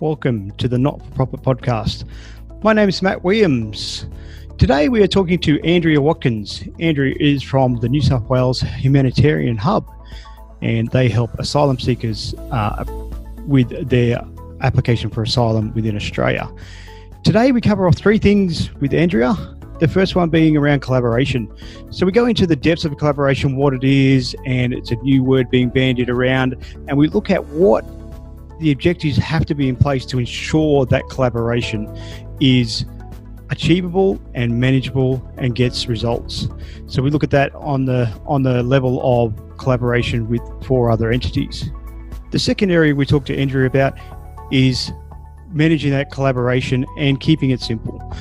Welcome to the Not for Profit podcast. My name is Matt Williams. Today we are talking to Andrea Watkins. Andrea is from the New South Wales Humanitarian Hub and they help asylum seekers uh, with their application for asylum within Australia. Today we cover off three things with Andrea. The first one being around collaboration. So we go into the depths of collaboration, what it is, and it's a new word being bandied around, and we look at what the objectives have to be in place to ensure that collaboration is achievable and manageable and gets results. So we look at that on the on the level of collaboration with four other entities. The second area we talked to Andrea about is managing that collaboration and keeping it simple.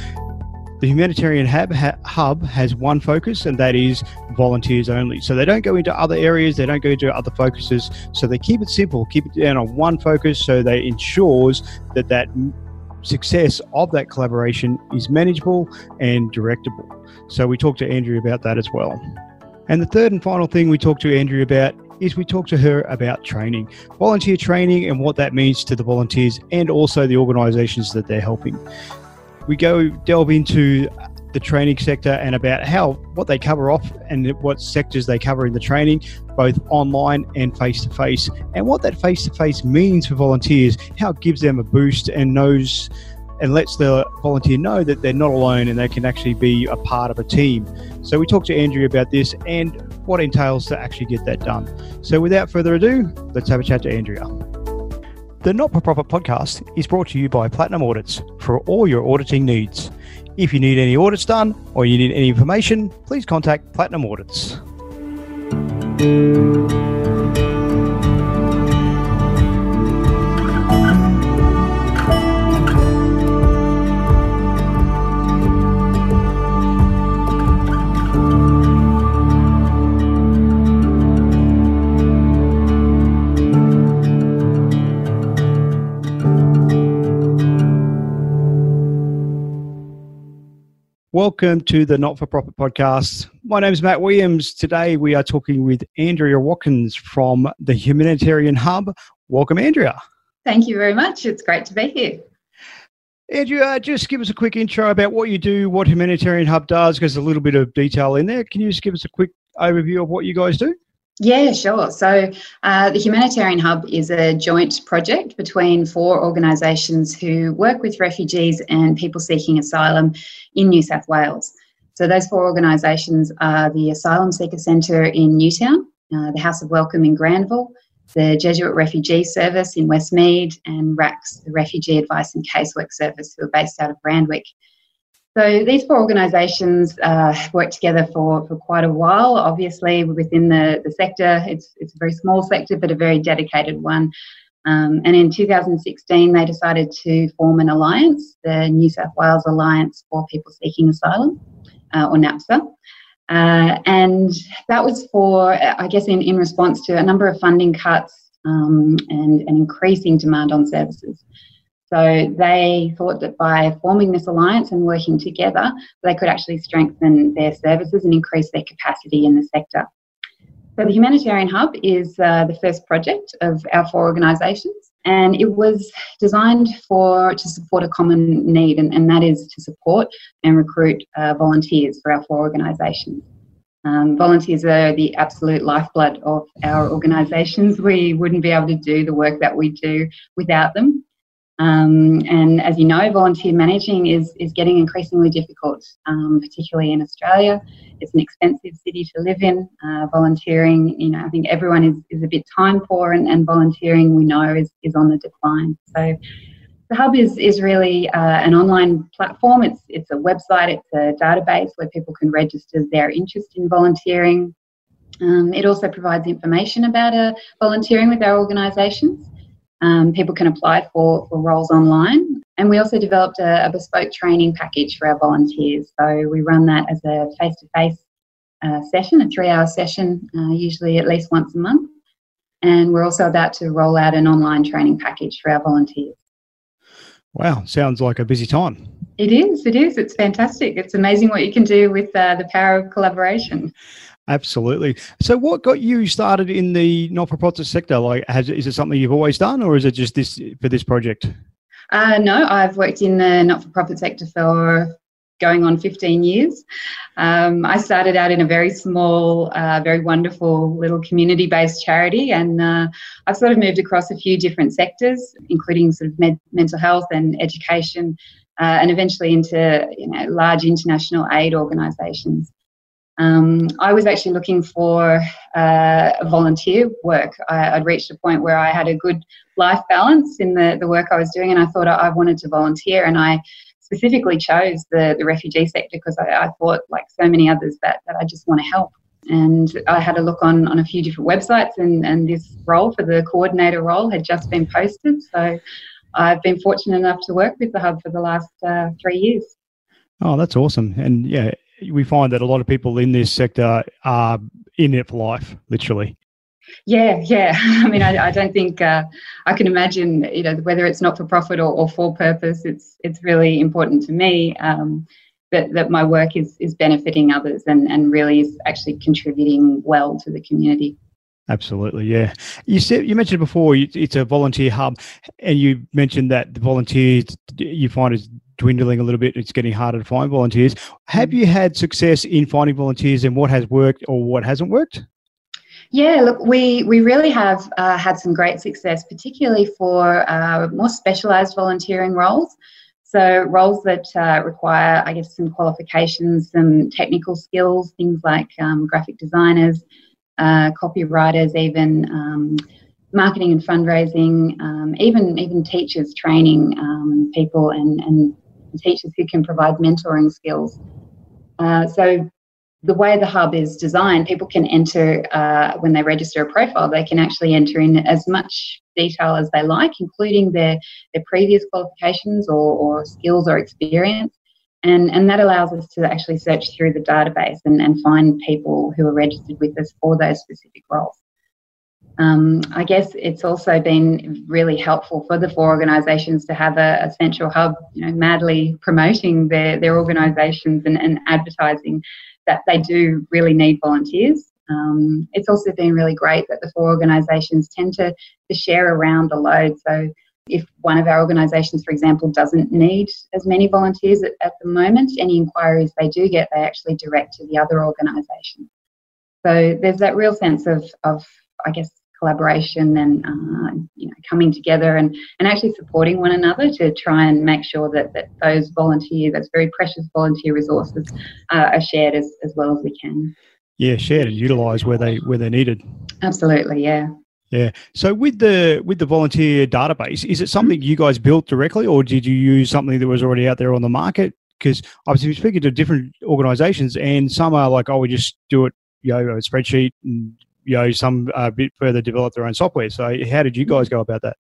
The humanitarian hub, hub has one focus, and that is volunteers only. So they don't go into other areas, they don't go into other focuses. So they keep it simple, keep it down on one focus, so they ensures that that success of that collaboration is manageable and directable. So we talked to Andrea about that as well. And the third and final thing we talked to Andrea about is we talked to her about training, volunteer training, and what that means to the volunteers and also the organisations that they're helping we go delve into the training sector and about how what they cover off and what sectors they cover in the training, both online and face to face, and what that face to face means for volunteers, how it gives them a boost and knows and lets the volunteer know that they're not alone and they can actually be a part of a team. So we talked to Andrea about this and what entails to actually get that done. So without further ado, let's have a chat to Andrea. The Not for Profit podcast is brought to you by Platinum Audits for all your auditing needs. If you need any audits done or you need any information, please contact Platinum Audits. Welcome to the Not for Profit podcast. My name is Matt Williams. Today we are talking with Andrea Watkins from the Humanitarian Hub. Welcome, Andrea. Thank you very much. It's great to be here. Andrea, uh, just give us a quick intro about what you do, what Humanitarian Hub does, because there's a little bit of detail in there. Can you just give us a quick overview of what you guys do? Yeah, sure. So, uh, the Humanitarian Hub is a joint project between four organisations who work with refugees and people seeking asylum in New South Wales. So, those four organisations are the Asylum Seeker Centre in Newtown, uh, the House of Welcome in Granville, the Jesuit Refugee Service in Westmead, and RACS, the Refugee Advice and Casework Service, who are based out of Randwick. So these four organisations uh, work together for, for quite a while. Obviously, within the, the sector, it's, it's a very small sector, but a very dedicated one. Um, and in 2016, they decided to form an alliance, the New South Wales Alliance for People Seeking Asylum, uh, or NAPSA. Uh, and that was for, I guess, in, in response to a number of funding cuts um, and an increasing demand on services. So they thought that by forming this alliance and working together, they could actually strengthen their services and increase their capacity in the sector. So the Humanitarian Hub is uh, the first project of our four organisations, and it was designed for to support a common need, and, and that is to support and recruit uh, volunteers for our four organisations. Um, volunteers are the absolute lifeblood of our organisations. We wouldn't be able to do the work that we do without them. Um, and as you know, volunteer managing is, is getting increasingly difficult, um, particularly in Australia. It's an expensive city to live in. Uh, volunteering, you know, I think everyone is, is a bit time poor, and, and volunteering we know is, is on the decline. So the hub is, is really uh, an online platform. It's, it's a website, it's a database where people can register their interest in volunteering. Um, it also provides information about uh, volunteering with our organisations. Um, people can apply for, for roles online. And we also developed a, a bespoke training package for our volunteers. So we run that as a face to face session, a three hour session, uh, usually at least once a month. And we're also about to roll out an online training package for our volunteers. Wow, sounds like a busy time. It is, it is. It's fantastic. It's amazing what you can do with uh, the power of collaboration. Absolutely. So, what got you started in the not-for-profit sector? Like, has, is it something you've always done, or is it just this for this project? Uh, no, I've worked in the not for profit sector for going on 15 years. Um, I started out in a very small, uh, very wonderful little community based charity, and uh, I've sort of moved across a few different sectors, including sort of med- mental health and education, uh, and eventually into you know, large international aid organisations. Um, I was actually looking for uh, volunteer work. I, would reached a point where I had a good life balance in the, the work I was doing, and I thought I, I wanted to volunteer. And I specifically chose the, the refugee sector because I, I, thought, like so many others, that, that I just want to help. And I had a look on, on a few different websites, and, and this role for the coordinator role had just been posted. So I've been fortunate enough to work with the Hub for the last uh, three years. Oh, that's awesome. And yeah, we find that a lot of people in this sector are in it for life, literally. Yeah, yeah. I mean, I, I don't think uh, I can imagine, you know, whether it's not for profit or, or for purpose. It's it's really important to me um, that that my work is is benefiting others and and really is actually contributing well to the community. Absolutely, yeah. You said you mentioned before it's a volunteer hub, and you mentioned that the volunteers you find is dwindling a little bit. It's getting harder to find volunteers. Have you had success in finding volunteers, and what has worked or what hasn't worked? Yeah, look, we, we really have uh, had some great success, particularly for uh, more specialised volunteering roles. So, roles that uh, require, I guess, some qualifications, some technical skills, things like um, graphic designers, uh, copywriters, even um, marketing and fundraising, um, even even teachers training um, people and, and teachers who can provide mentoring skills. Uh, so the way the hub is designed, people can enter uh, when they register a profile. They can actually enter in as much detail as they like, including their their previous qualifications or, or skills or experience. And, and that allows us to actually search through the database and, and find people who are registered with us for those specific roles. Um, I guess it's also been really helpful for the four organisations to have a, a, central hub, you know, madly promoting their, their organisations and, and advertising that they do really need volunteers. Um, it's also been really great that the four organisations tend to, to share around the load. So if one of our organisations, for example, doesn't need as many volunteers at, at, the moment, any inquiries they do get, they actually direct to the other organisation. So there's that real sense of, of I guess, collaboration and uh, you know coming together and, and actually supporting one another to try and make sure that, that those volunteer those very precious volunteer resources uh, are shared as, as well as we can yeah shared and utilized where they where they're needed absolutely yeah yeah. So with the with the volunteer database, is it something you guys built directly, or did you use something that was already out there on the market? Because I've been speaking to different organisations, and some are like, "Oh, we just do it, you know, a spreadsheet," and you know, some a uh, bit further develop their own software. So, how did you guys go about that?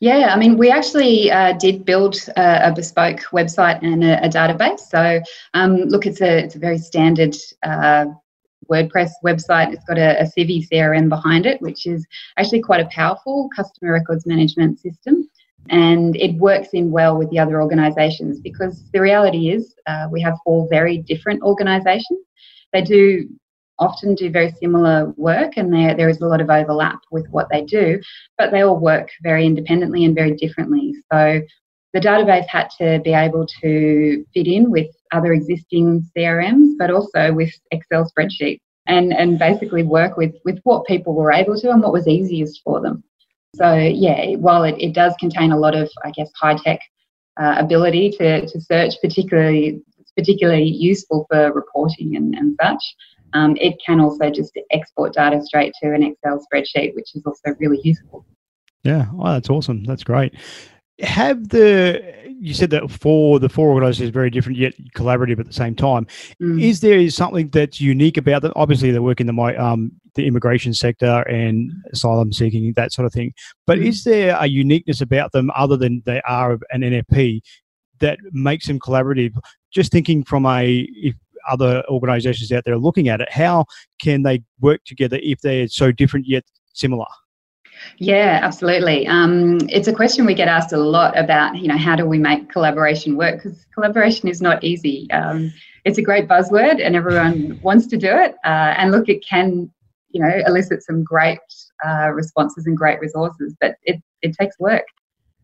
Yeah, I mean, we actually uh, did build a, a, bespoke website and a, a database. So, um, look, it's a it's a very standard uh, WordPress website. It's got a, a Civi CRM behind it, which is actually quite a powerful customer records management system. And it works in well with the other organisations because the reality is uh, we have four very different organisations. They do often do very similar work and there, there is a lot of overlap with what they do, but they all work very independently and very differently. So the database had to be able to fit in with other existing CRMs, but also with Excel spreadsheets and, and basically work with, with what people were able to and what was easiest for them. So, yeah, while it, it does contain a lot of, I guess, high tech uh, ability to, to search, particularly particularly useful for reporting and, and such, um, it can also just export data straight to an Excel spreadsheet, which is also really useful. Yeah, oh, that's awesome. That's great. Have the you said that for the four organisations very different yet collaborative at the same time. Mm. Is there something that's unique about them? Obviously, they work in the um, the immigration sector and asylum seeking that sort of thing. But mm. is there a uniqueness about them other than they are an NFP that makes them collaborative? Just thinking from a if other organizations out there looking at it how can they work together if they're so different yet similar yeah, absolutely. Um, it's a question we get asked a lot about, you know, how do we make collaboration work? Because collaboration is not easy. Um, it's a great buzzword and everyone wants to do it. Uh, and look, it can, you know, elicit some great uh, responses and great resources, but it, it takes work.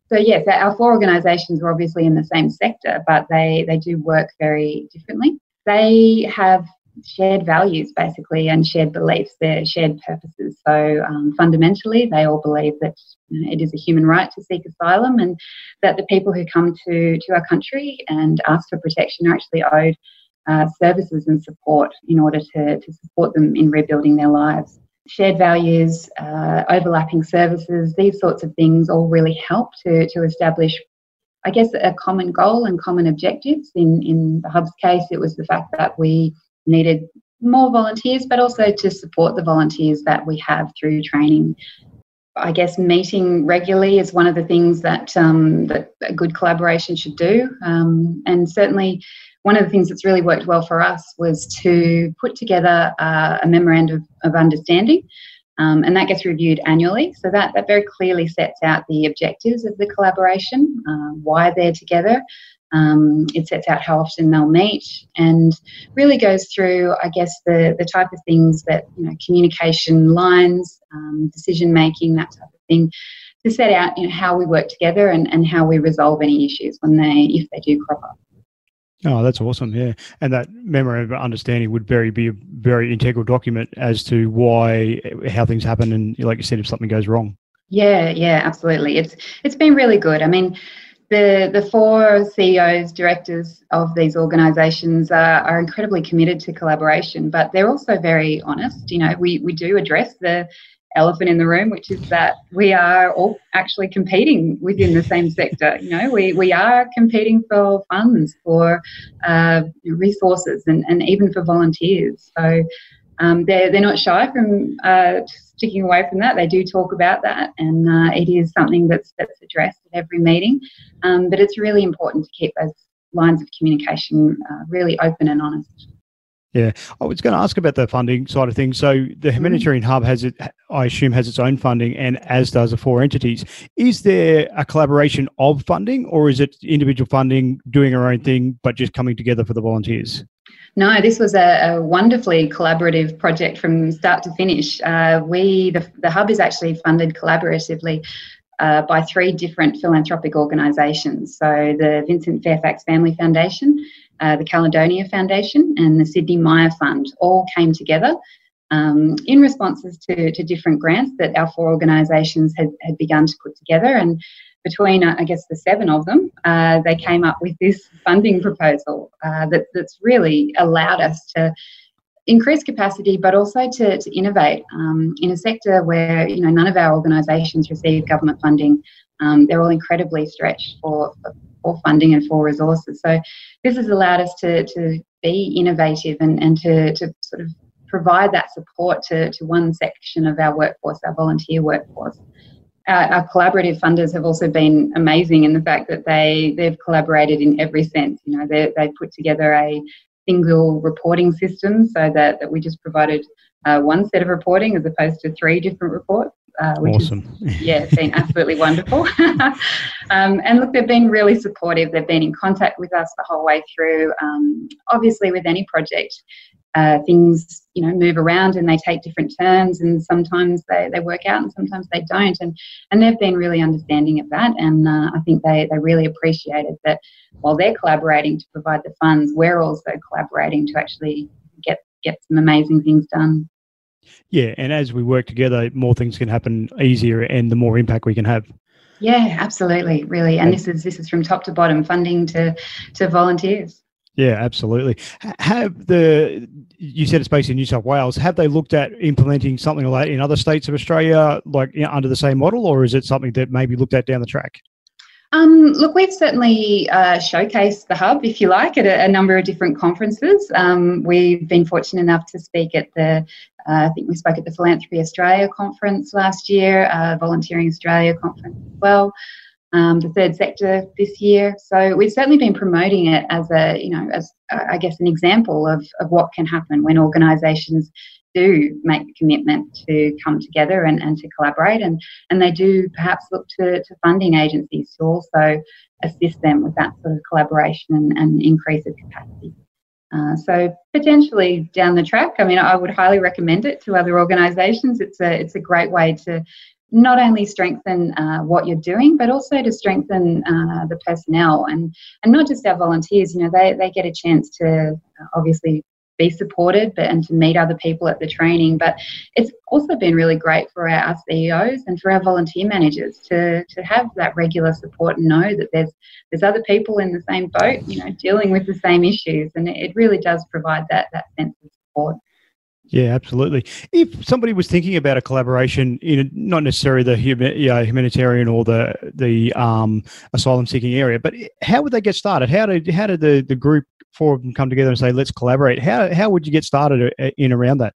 So yes, our four organisations are obviously in the same sector, but they they do work very differently. They have shared values basically and shared beliefs, they're shared purposes. So um, fundamentally, they all believe that you know, it is a human right to seek asylum and that the people who come to, to our country and ask for protection are actually owed uh, services and support in order to, to support them in rebuilding their lives. Shared values, uh, overlapping services, these sorts of things all really help to, to establish I guess a common goal and common objectives. In in the hub's case, it was the fact that we needed more volunteers, but also to support the volunteers that we have through training. I guess meeting regularly is one of the things that um, that a good collaboration should do, um, and certainly one of the things that's really worked well for us was to put together uh, a memorandum of understanding, um, and that gets reviewed annually. So that that very clearly sets out the objectives of the collaboration, uh, why they're together, um, it sets out how often they'll meet and really goes through, I guess, the, the type of things that, you know, communication lines, um, decision making, that type of thing, to set out, you know, how we work together and, and how we resolve any issues when they, if they do crop up. Oh, that's awesome. Yeah. And that memorandum of understanding would very be a very integral document as to why, eh, how things happen. And like you said, if something goes wrong. Yeah, yeah, absolutely. It's, it's been really good. I mean, the, the four CEOs, directors of these organisations are, are incredibly committed to collaboration, but they're also very honest. You know, we, we do address the elephant in the room, which is that we are all actually competing within the same sector. You know, we, we are competing for funds, for uh, resources, and, and even for volunteers. So um, they're, they're not shy from uh, sticking away from that. They do talk about that, and uh, it is something that's that's addressed at every meeting. Um, but it's really important to keep those lines of communication uh, really open and honest. Yeah, I was going to ask about the funding side of things. So the mm-hmm. humanitarian mm-hmm. hub has it, I assume, has its own funding, and as does the four entities. Is there a collaboration of funding, or is it individual funding doing our own thing, but just coming together for the volunteers? No, this was a, a, wonderfully collaborative project from start to finish. Uh, we, the, the hub, is actually funded collaboratively uh, by three different philanthropic organisations. So the Vincent Fairfax Family Foundation, uh, the Caledonia Foundation, and the Sydney Myer Fund all came together um, in responses to, to different grants that our four organisations had, had begun to put together. And between, uh, I guess, the seven of them, uh, they came up with this funding proposal uh, that, that's really allowed us to increase capacity, but also to, to innovate um, in a sector where you know none of our organisations receive government funding. Um, they're all incredibly stretched for, for funding and for resources. So this has allowed us to, to be innovative and, and to, to sort of provide that support to, to one section of our workforce, our volunteer workforce our, our, collaborative funders have also been amazing in the fact that they they've collaborated in every sense. You know, they they put together a single reporting system so that, that we just provided uh, one set of reporting as opposed to three different reports. Uh, which awesome. Is, yeah, it's been absolutely wonderful. um, and look, they've been really supportive. They've been in contact with us the whole way through. Um, obviously, with any project, uh, things you know move around and they take different turns and sometimes they, they work out and sometimes they don't and and they've been really understanding of that and uh, I think they, they really appreciated that while they're collaborating to provide the funds we're also collaborating to actually get get some amazing things done yeah and as we work together more things can happen easier and the more impact we can have yeah absolutely really and this is this is from top to bottom funding to to volunteers yeah, absolutely. Have the you said it's based in New South Wales? Have they looked at implementing something like that in other states of Australia, like you know, under the same model, or is it something that maybe looked at down the track? Um, look, we've certainly uh, showcased the hub, if you like, at a, a number of different conferences. Um, we've been fortunate enough to speak at the, uh, I think we spoke at the Philanthropy Australia conference last year, uh, Volunteering Australia conference as well um, the third sector this year. So we've certainly been promoting it as a, you know, as uh, I guess an example of, of what can happen when organisations do make the commitment to come together and, and to collaborate and, and they do perhaps look to, to funding agencies to also assist them with that sort of collaboration and, and increase of capacity. Uh, so potentially down the track, I mean, I would highly recommend it to other organisations. It's a it's a great way to not only strengthen uh, what you're doing, but also to strengthen uh, the personnel and, and not just our volunteers. You know, they, they get a chance to uh, obviously be supported but, and to meet other people at the training. But it's also been really great for our, CEOs and for our volunteer managers to, to have that regular support and know that there's there's other people in the same boat, you know, dealing with the same issues. And it really does provide that that sense of support. Yeah, absolutely. If somebody was thinking about a collaboration in not necessarily the humanitarian or the the um, asylum seeking area, but how would they get started? How did how did the, the group four of them come together and say let's collaborate? How how would you get started uh, in around that?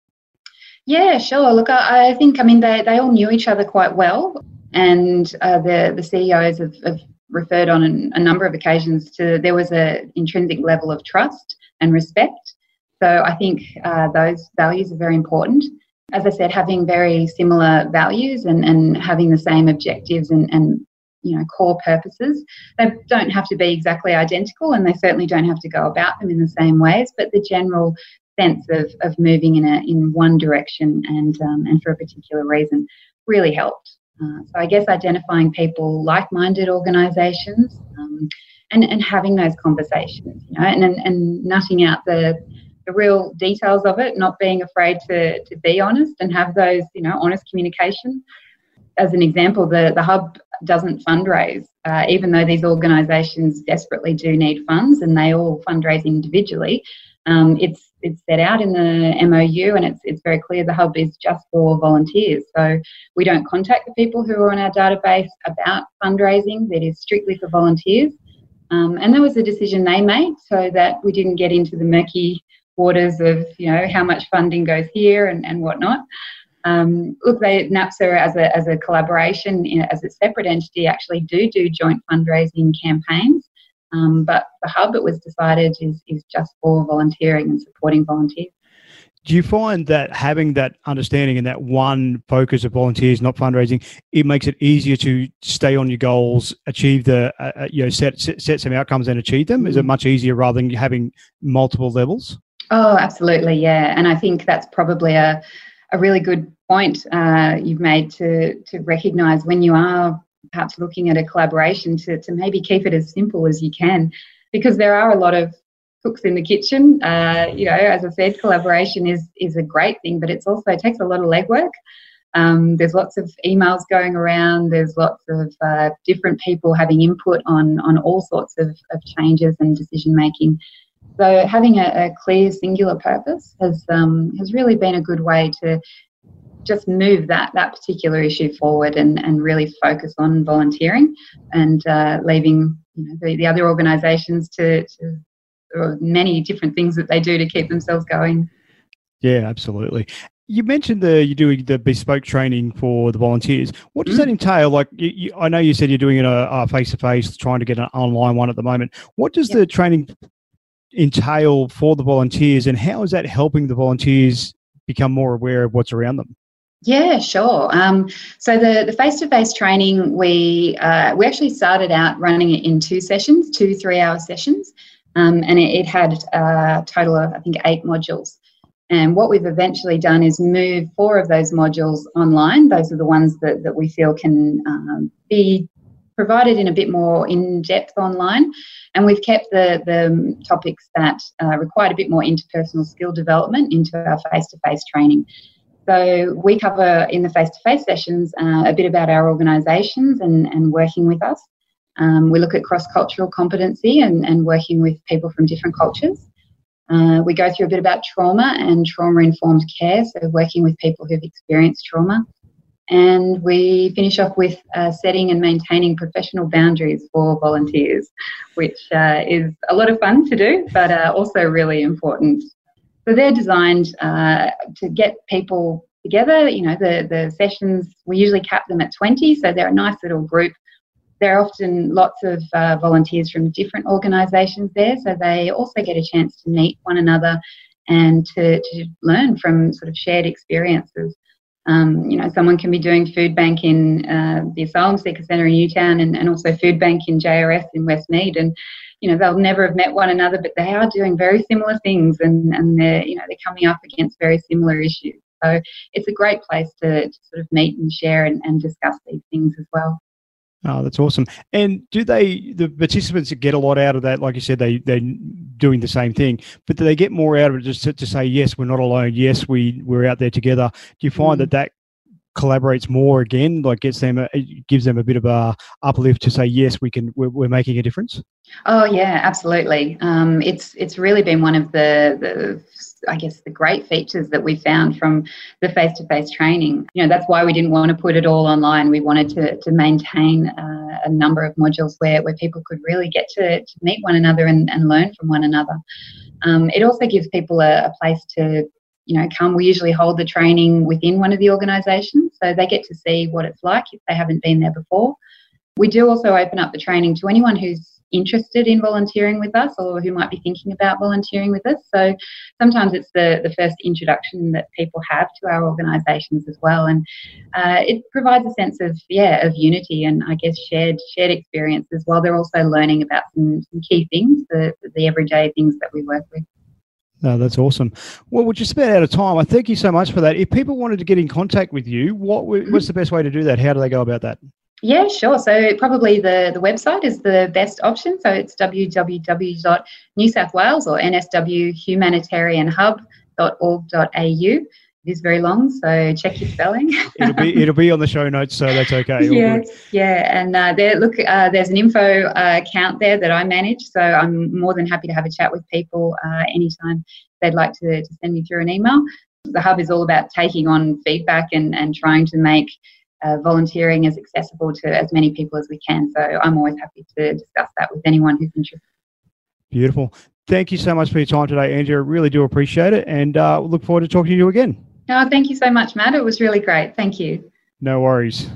Yeah, sure. Look, I, I think I mean they they all knew each other quite well, and uh, the the CEOs have, have referred on an, a number of occasions to there was a intrinsic level of trust and respect so I think uh, those values are very important. As I said, having very similar values and, and having the same objectives and, and you know core purposes they don't have to be exactly identical and they certainly don't have to go about them in the same ways but the general sense of, of moving in a in one direction and um, and for a particular reason really helped uh, so I guess identifying people like-minded organisations um, and and having those conversations you know and and, and nutting out the the real details of it, not being afraid to, to be honest and have those, you know, honest communication. As an example, the, the hub doesn't fundraise, uh, even though these organisations desperately do need funds and they all fundraise individually. Um, it's it's set out in the MOU and it's it's very clear the hub is just for volunteers. So we don't contact the people who are on our database about fundraising. That is strictly for volunteers. Um, and that was a decision they made so that we didn't get into the murky waters of you know how much funding goes here and, and whatnot. Um, look, they NAPSA as a as a collaboration you know, as a separate entity actually do do joint fundraising campaigns, um, but the hub it was decided is is just for volunteering and supporting volunteers. Do you find that having that understanding and that one focus of volunteers, not fundraising, it makes it easier to stay on your goals, achieve the, uh, uh you know, set, set, set some outcomes and achieve them? Is it mm. much easier rather than having multiple levels? Oh, absolutely, yeah. And I think that's probably a, a really good point uh, you've made to, to recognise when you are perhaps looking at a collaboration to, to maybe keep it as simple as you can, because there are a lot of cooks in the kitchen. Uh, you know, as I said, collaboration is is a great thing, but it's also it takes a lot of legwork. Um, there's lots of emails going around. There's lots of uh, different people having input on on all sorts of, of changes and decision making. So having a, a clear, singular purpose has um, has really been a good way to just move that that particular issue forward and, and really focus on volunteering and uh, leaving you know, the, the other organisations to, to many different things that they do to keep themselves going. Yeah, absolutely. You mentioned the you're doing the bespoke training for the volunteers. What does mm-hmm. that entail? Like, you, you, I know you said you're doing it a face to face, trying to get an online one at the moment. What does yep. the training entail for the volunteers, and how is that helping the volunteers become more aware of what's around them? Yeah, sure. Um, so the the face to face training we uh, we actually started out running it in two sessions, two three hour sessions, um, and it, it, had a total of I think eight modules. And what we've eventually done is move four of those modules online. Those are the ones that, that we feel can um, be provided in a bit more in depth online. And we've kept the, the topics that uh, required a bit more interpersonal skill development into our face to face training. So we cover in the face to face sessions uh, a bit about our organisations and, and working with us. Um, we look at cross cultural competency and, and working with people from different cultures. Uh, we go through a bit about trauma and trauma informed care, so working with people who've experienced trauma. And we finish off with uh, setting and maintaining professional boundaries for volunteers, which uh, is a lot of fun to do, but uh, also really important. So they're designed uh, to get people together. You know, the, the sessions, we usually cap them at 20, so they're a nice little group. There are often lots of uh, volunteers from different organisations there, so they also get a chance to meet one another and to, to learn from sort of shared experiences. Um, you know, someone can be doing food bank in uh, the Asylum Seeker Centre in Newtown and, and also food bank in JRS in Westmead. And, you know, they'll never have met one another, but they are doing very similar things and, and they're, you know, they're coming up against very similar issues. So it's a great place to, to sort of meet and share and, and discuss these things as well. Oh, that's awesome. And do they, the participants that get a lot out of that? Like you said, they, they're doing the same thing, but do they get more out of it just to, to say, yes, we're not alone. Yes, we, we're out there together. Do you find mm. that that collaborates more again like gets them a, gives them a bit of a uplift to say yes we can we're, we're making a difference oh yeah absolutely um, it's it's really been one of the the I guess the great features that we found from the face-to-face training. You know, that's why we didn't want to put it all online. We wanted to, to maintain uh, a number of modules where, where people could really get to, to meet one another and, and learn from one another. Um, it also gives people a, a place to you know, come. We usually hold the training within one of the organisations, so they get to see what it's like if they haven't been there before. We do also open up the training to anyone who's interested in volunteering with us or who might be thinking about volunteering with us. So sometimes it's the, the first introduction that people have to our organisations as well, and uh, it provides a sense of yeah of unity and I guess shared shared experiences while they're also learning about some, some key things, the, the everyday things that we work with. No, that's awesome. Well, we're just about out of time. I thank you so much for that. If people wanted to get in contact with you, what what's the best way to do that? How do they go about that? Yeah, sure. So probably the, the website is the best option. So it's www.newsouthwales or nswhumanitarianhub.org.au it is very long, so check your spelling. it'll be it'll be on the show notes, so that's okay. yeah, yeah, and uh, there look, uh, there's an info uh, account there that I manage, so I'm more than happy to have a chat with people uh, anytime they'd like to, to send me through an email. The hub is all about taking on feedback and and trying to make uh, volunteering as accessible to as many people as we can. So I'm always happy to discuss that with anyone who's interested. Beautiful. Thank you so much for your time today, Andrea. I really do appreciate it and uh, look forward to talking to you again. Oh, thank you so much, Matt. It was really great. Thank you. No worries.